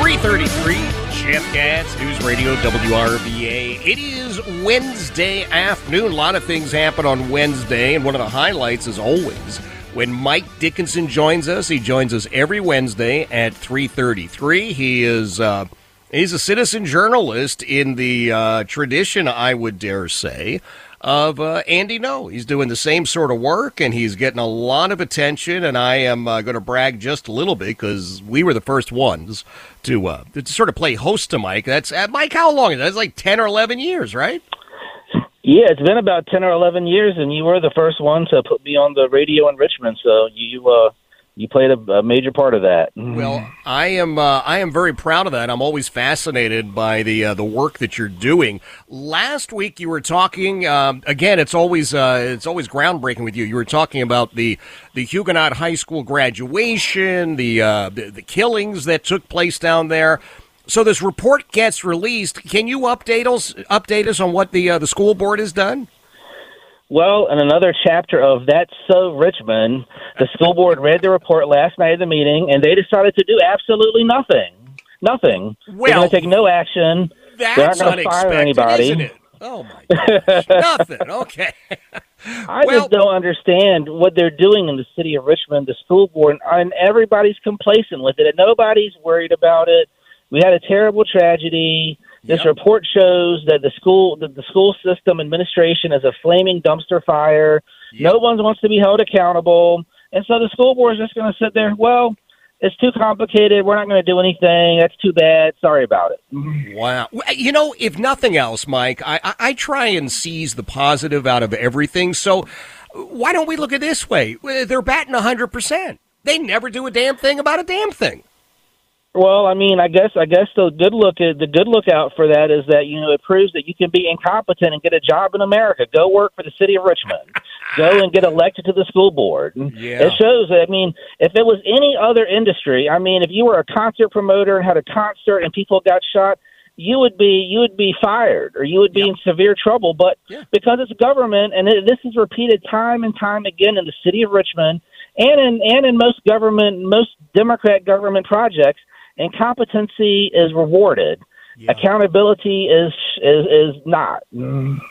333 Jeff Katz, News Radio WRVA. It is Wednesday afternoon. A lot of things happen on Wednesday, and one of the highlights, is always, when Mike Dickinson joins us. He joins us every Wednesday at 333. He is uh, he's a citizen journalist in the uh, tradition, I would dare say, of uh, Andy Ngo. He's doing the same sort of work, and he's getting a lot of attention. And I am uh, going to brag just a little bit because we were the first ones to uh, to sort of play host to Mike. That's uh, Mike. How long is that? That's like ten or eleven years, right? Yeah, it's been about ten or eleven years, and you were the first one to put me on the radio in Richmond. So you uh, you played a, a major part of that. Well, I am uh, I am very proud of that. I'm always fascinated by the uh, the work that you're doing. Last week you were talking um, again. It's always uh, it's always groundbreaking with you. You were talking about the the Huguenot High School graduation, the uh, the, the killings that took place down there. So this report gets released. Can you update us update us on what the uh, the school board has done? Well, in another chapter of That's So Richmond, the school board read the report last night of the meeting, and they decided to do absolutely nothing. Nothing. They're Well, going to take no action. They aren't That's going to fire anybody. Oh my gosh, nothing. Okay. I Well- just don't understand what they're doing in the city of Richmond, the school board, and everybody's complacent with it, and nobody's worried about it. We had a terrible tragedy. This Yep. report shows that the school, that the school system administration is a flaming dumpster fire. No one wants to be held accountable, and so the school board is just going to sit there. Well, it's too complicated. We're not going to do anything. That's too bad. Sorry about it. Wow. Eh, you know, if nothing else, Mike, I, I, I try and seize the positive out of everything. So why don't we look at it this way? They're batting 100%. They never do a damn thing about a damn thing. Well, I mean, I guess I guess the good look the good lookout for that is that you know it proves that you can be incompetent and get a job in America. Go work for the city of Richmond. Go and get elected to the school board. Yeah. It shows. that, I mean, if it was any other industry, I mean, if you were a concert promoter and had a concert and people got shot, you would be you would be fired or you would be in severe trouble. But Yeah. because it's government, and it, this is repeated time and time again in the city of Richmond and in and in most government most Democrat government projects, incompetency is rewarded. Accountability is is is not.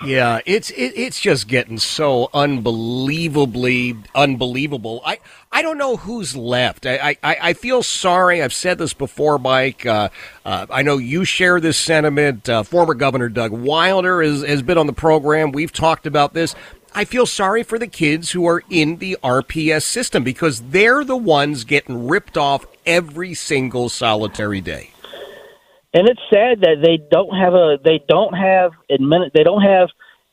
Yeah, it's it, it's just getting so unbelievably unbelievable. I I don't know who's left. I I, I feel sorry. I've said this before, Mike. Uh, uh, I know you share this sentiment. Uh, former Governor Doug Wilder has has been on the program. We've talked about this. I feel sorry for the kids who are in the RPS system because they're the ones getting ripped off every single solitary day. and it's sad that they don't have a they don't have admin they don't have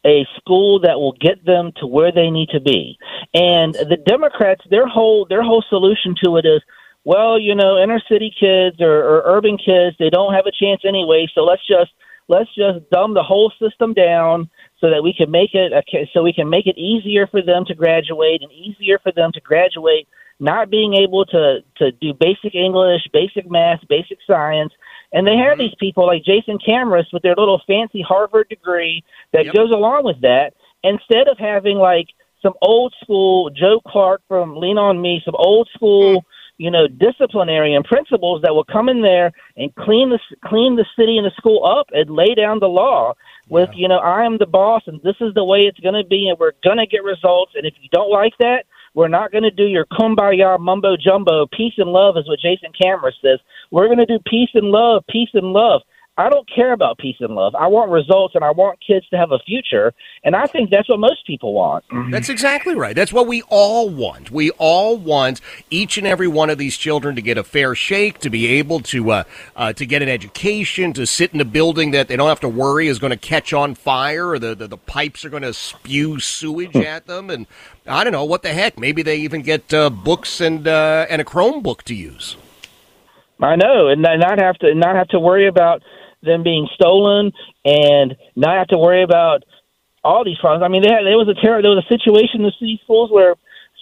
a school that will get them to where they need to be. And the Democrats, their whole their whole solution to it is, well, you know, inner city kids or, or urban kids, they don't have a chance anyway. So let's just let's just dumb the whole system down so that we can make it a, so we can make it easier for them to graduate and easier for them to graduate not being able to to do basic English, basic math, basic science. And they have mm-hmm. these people like Jason Kamras with their little fancy Harvard degree that Yep. goes along with that. Instead of having like some old school Joe Clark from Lean on Me, some old school, hmm. You know, disciplinarian principles that will come in there and clean the clean the city and the school up and lay down the law with you know I am the boss and this is the way it's going to be and we're going to get results and if you don't like that We're not going to do your kumbaya mumbo jumbo. Peace and love is what Jason Kamras says. We're going to do peace and love, peace and love. I don't care about peace and love. I want results and I want kids to have a future. And I think that's what most people want. That's exactly right. That's what we all want. We all want each and every one of these children to get a fair shake, to be able to uh, uh, to get an education, to sit in a building that they don't have to worry is going to catch on fire or the, the, the pipes are going to spew sewage at them. And I don't know, what the heck? Maybe they even get uh, books and, uh, and a Chromebook to use. I know, and not have to not have to worry about them being stolen and not have to worry about all these problems. I mean, they had, there was a terror, there was a situation in the city schools where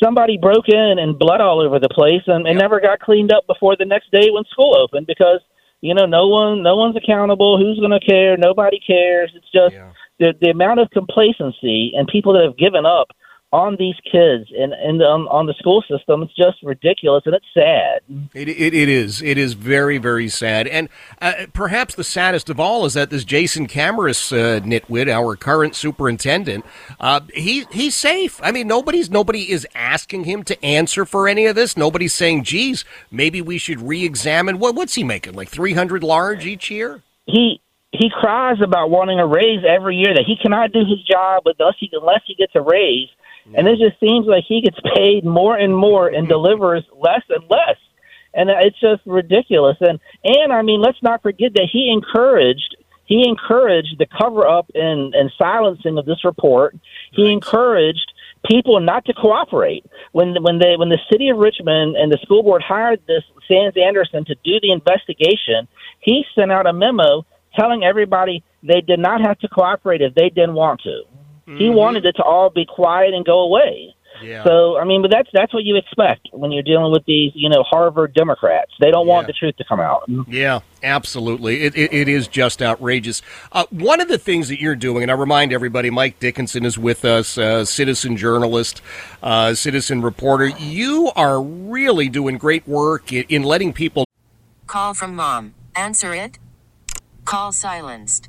somebody broke in and blood all over the place and, and never got cleaned up before the next day when school opened because you know no one no one's accountable. Who's going to care? Nobody cares. It's just yeah. the the amount of complacency and people that have given up on these kids and, and on, on the school system. It's just ridiculous and it's sad. It, it, it is. It is very, very sad. And uh, perhaps the saddest of all is that this Jason Kamras uh, nitwit, our current superintendent, uh, he he's safe. I mean, nobody's nobody is asking him to answer for any of this. Nobody's saying, geez, maybe we should re-examine. What, what's he making, like 300 large each year? He he cries about wanting a raise every year that he cannot do his job unless he unless he gets a raise and it just seems like he gets paid more and more and mm-hmm. delivers less and less. And it's just ridiculous. And and I mean, let's not forget that he encouraged he encouraged the cover up and, and silencing of this report. He right. encouraged people not to cooperate. When when they when the city of Richmond and the school board hired this Sands Anderson to do the investigation, he sent out a memo telling everybody they did not have to cooperate if they didn't want to. Mm-hmm. He wanted it to all be quiet and go away. Yeah. So I mean, but that's that's what you expect when you're dealing with these, you know, Harvard Democrats. They don't yeah. want the truth to come out. Yeah, absolutely. It, it, it is just outrageous. Uh, one of the things that you're doing, and I remind everybody, Mike Dickinson is with us, uh, citizen journalist, uh, citizen reporter. You are really doing great work in, in letting people. Call from mom. Answer it. Call silenced.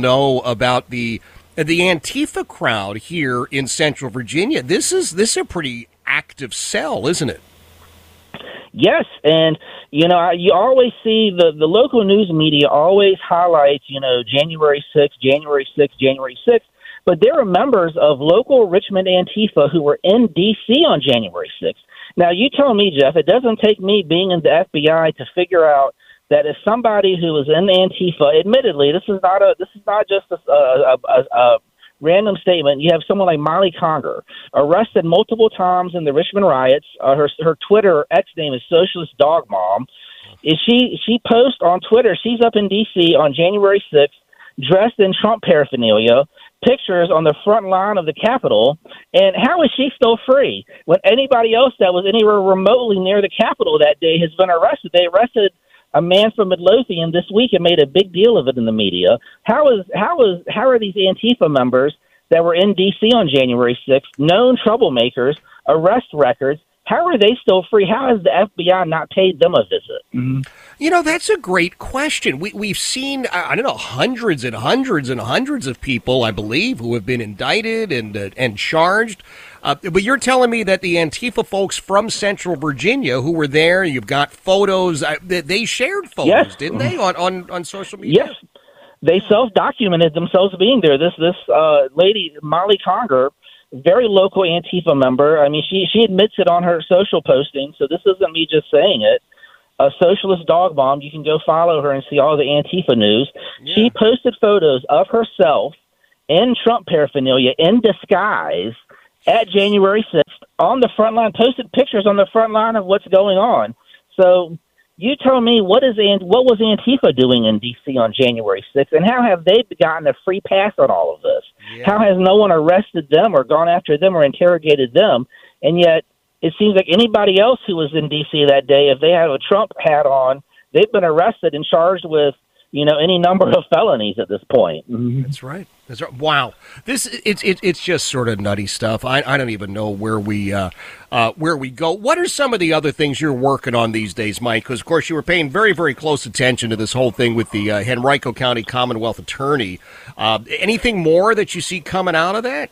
know about the the Antifa crowd here in Central Virginia. This is this is a pretty active cell, isn't it? Yes, and you know you always see the the local news media always highlights you know January sixth, January sixth, January sixth, but there are members of local Richmond Antifa who were in D.C. on January sixth. Now you tell me, Jeff, it doesn't take me being in the FBI to figure out that if somebody who is in Antifa, admittedly, this is not a this is not just a, a, a, a random statement. You have someone like Molly Conger, arrested multiple times in the Richmond riots. Uh, her her Twitter X name is Socialist Dog Mom. Is she she posts on Twitter? She's up in D.C. on January sixth, dressed in Trump paraphernalia. Pictures on the front line of the Capitol, and how is she still free when anybody else that was anywhere remotely near the Capitol that day has been arrested? They arrested a man from Midlothian this week and made a big deal of it in the media. How is how is how are these Antifa members that were in D.C. on January 6th, known troublemakers, arrest records? How are they still free? How has the FBI not paid them a visit? Mm-hmm. You know, that's a great question. We, we've seen, I don't know, hundreds and hundreds and hundreds of people, I believe, who have been indicted and uh, and charged uh, but you're telling me that the Antifa folks from Central Virginia who were there, you've got photos, uh, they shared photos, yes. didn't they, on, on, on social media? Yes. They self documented themselves being there. This this uh, lady, Molly Conger, very local Antifa member. I mean, she she admits it on her social posting, so this isn't me just saying it. a socialist dog mom. You can go follow her and see all the Antifa news. She posted photos of herself in Trump paraphernalia in disguise at January 6th on the front line, posted pictures on the front line of what's going on. So you tell me what is what was Antifa doing in D.C. on January 6th, and how have they gotten a free pass on all of this? How has no one arrested them or gone after them or interrogated them? And yet, it seems like anybody else who was in D.C. that day, if they have a Trump hat on, they've been arrested and charged with you know any number of felonies at this point. That's right. That's right. Wow, this it's it, it's just sort of nutty stuff. I, I don't even know where we uh, uh, where we go. What are some of the other things you're working on these days, Mike? Because of course you were paying very very close attention to this whole thing with the uh, Henrico County Commonwealth Attorney. Uh, anything more that you see coming out of that?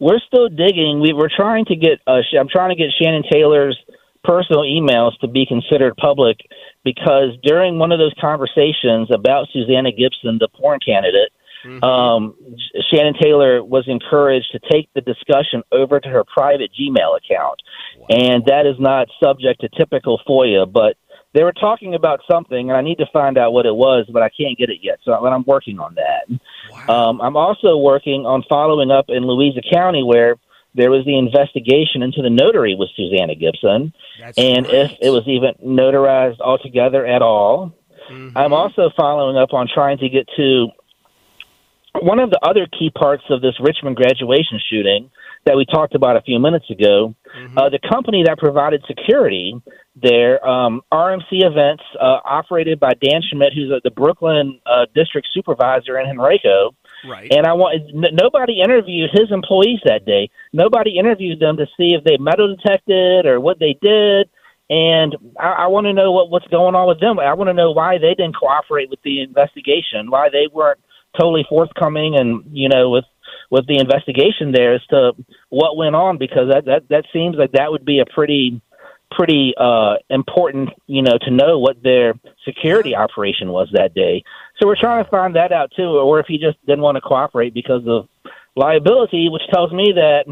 we're still digging. We were trying to get. Uh, I'm trying to get Shannon Taylor's personal emails to be considered public because during one of those conversations about Susanna Gibson, the porn candidate, um, Shannon Taylor was encouraged to take the discussion over to her private Gmail account, and that is not subject to typical FOIA, but. They were talking about something, and I need to find out what it was, but I can't get it yet. So I'm working on that. Um, I'm also working on following up in Louisa County, where there was the investigation into the notary with Susanna Gibson, and if it was even notarized altogether at all. I'm also following up on trying to get to one of the other key parts of this Richmond graduation shooting that we talked about a few minutes ago. Uh, the company that provided security there, um, RMC Events, uh, operated by Dan Schmitt, who's uh, the Brookland uh, district supervisor in Henrico. Right. And I want n- nobody interviewed his employees that day. Nobody interviewed them to see if they metal detected or what they did. And I, I want to know what, what's going on with them. I want to know why they didn't cooperate with the investigation, why they weren't totally forthcoming and you know with with the investigation there as to what went on because that that that seems like that would be a pretty pretty uh important you know to know what their security operation was that day so we're trying to find that out too or if he just didn't want to cooperate because of liability which tells me that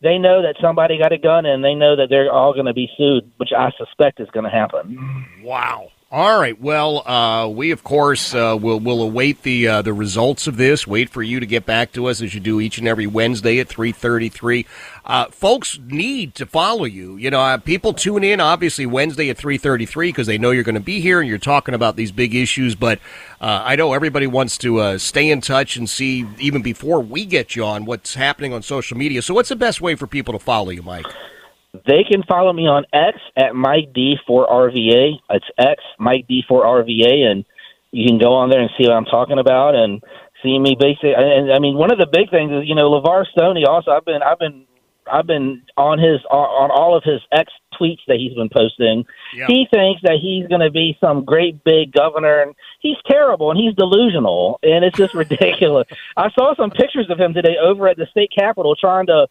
they know that somebody got a gun and they know that they're all going to be sued which i suspect is going to happen Wow. All right. Well, uh, we of course uh, will will await the uh, the results of this. Wait for you to get back to us as you do each and every Wednesday at three thirty three. Uh, folks need to follow you. You know, uh, people tune in obviously Wednesday at three thirty three because they know you're going to be here and you're talking about these big issues. But uh, I know everybody wants to stay in touch and see even before we get you on what's happening on social media. So, what's the best way for people to follow you, Mike? They can follow me on X at Mike D4RVA. It's X Mike D4RVA, and you can go on there and see what I'm talking about and see me basically. And I mean, one of the big things is you know Levar Stoney. Also, I've been I've been I've been on his on all of his X tweets that he's been posting. He thinks that he's going to be some great big governor, and he's terrible and he's delusional, and it's just ridiculous. I saw some pictures of him today over at the state capitol trying to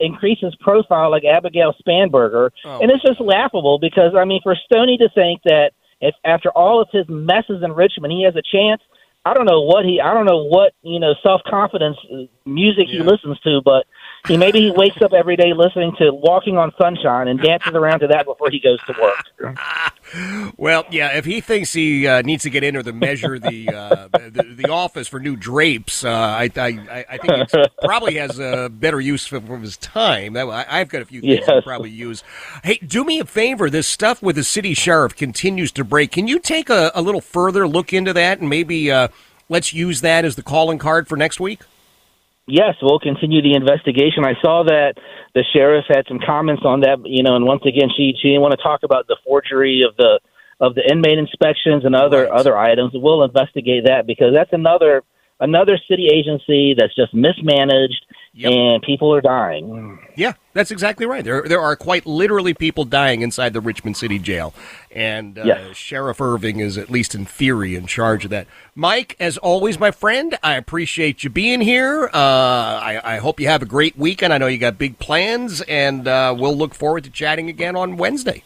increase his profile like Abigail Spanberger, Oh, and it's just laughable because I mean, for Stoney to think that if after all of his messes in Richmond, he has a chance. I don't know what he, I don't know what you know, self confidence uh, music he listens to, but he maybe he wakes up every day listening to "Walking on Sunshine" and dances around to that before he goes to work. Well, yeah, if he thinks he uh, needs to get in or to measure the, uh, the the office for new drapes, uh, I, I I think he probably has a better use for, for his time. That, I, I've got a few things to Yes. probably use. Hey, do me a favor. This stuff with the city sheriff continues to break. Can you take a, a little further look into that and maybe uh, let's use that as the calling card for next week? Yes, we'll continue the investigation. I saw that the sheriff had some comments on that, you know, and once again, she she didn't want to talk about the forgery of the of the inmate inspections and other Right. other items. We'll investigate that because that's another another city agency that's just mismanaged Yep. and people are dying. Yeah, that's exactly right. There, there are quite literally people dying inside the Richmond City Jail, and uh, Yes. Sheriff Irving is at least in theory in charge of that. Mike, as always, my friend, I appreciate you being here. Uh, I, I hope you have a great weekend. I know you got big plans, and uh, we'll look forward to chatting again on Wednesday.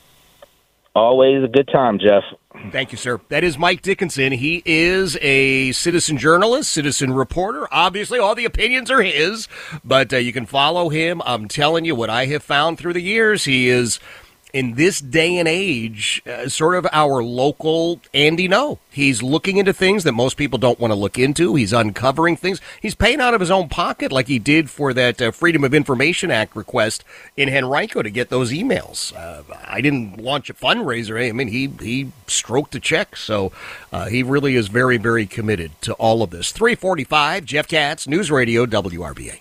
Always a good time, Jeff. Thank you, sir. That is Mike Dickinson. He is a citizen journalist, citizen reporter. Obviously, all the opinions are his, but uh, you can follow him. I'm telling you what I have found through the years. He is in this day and age, uh, sort of our local Andy Ngo. He's looking into things that most people don't want to look into. He's uncovering things. He's paying out of his own pocket, like he did for that uh, Freedom of Information Act request in Henrico to get those emails. Uh, I didn't launch a fundraiser. I mean, he he stroked a check, so uh, he really is very very committed to all of this. Three forty five. Jeff Katz, News Radio WRVA.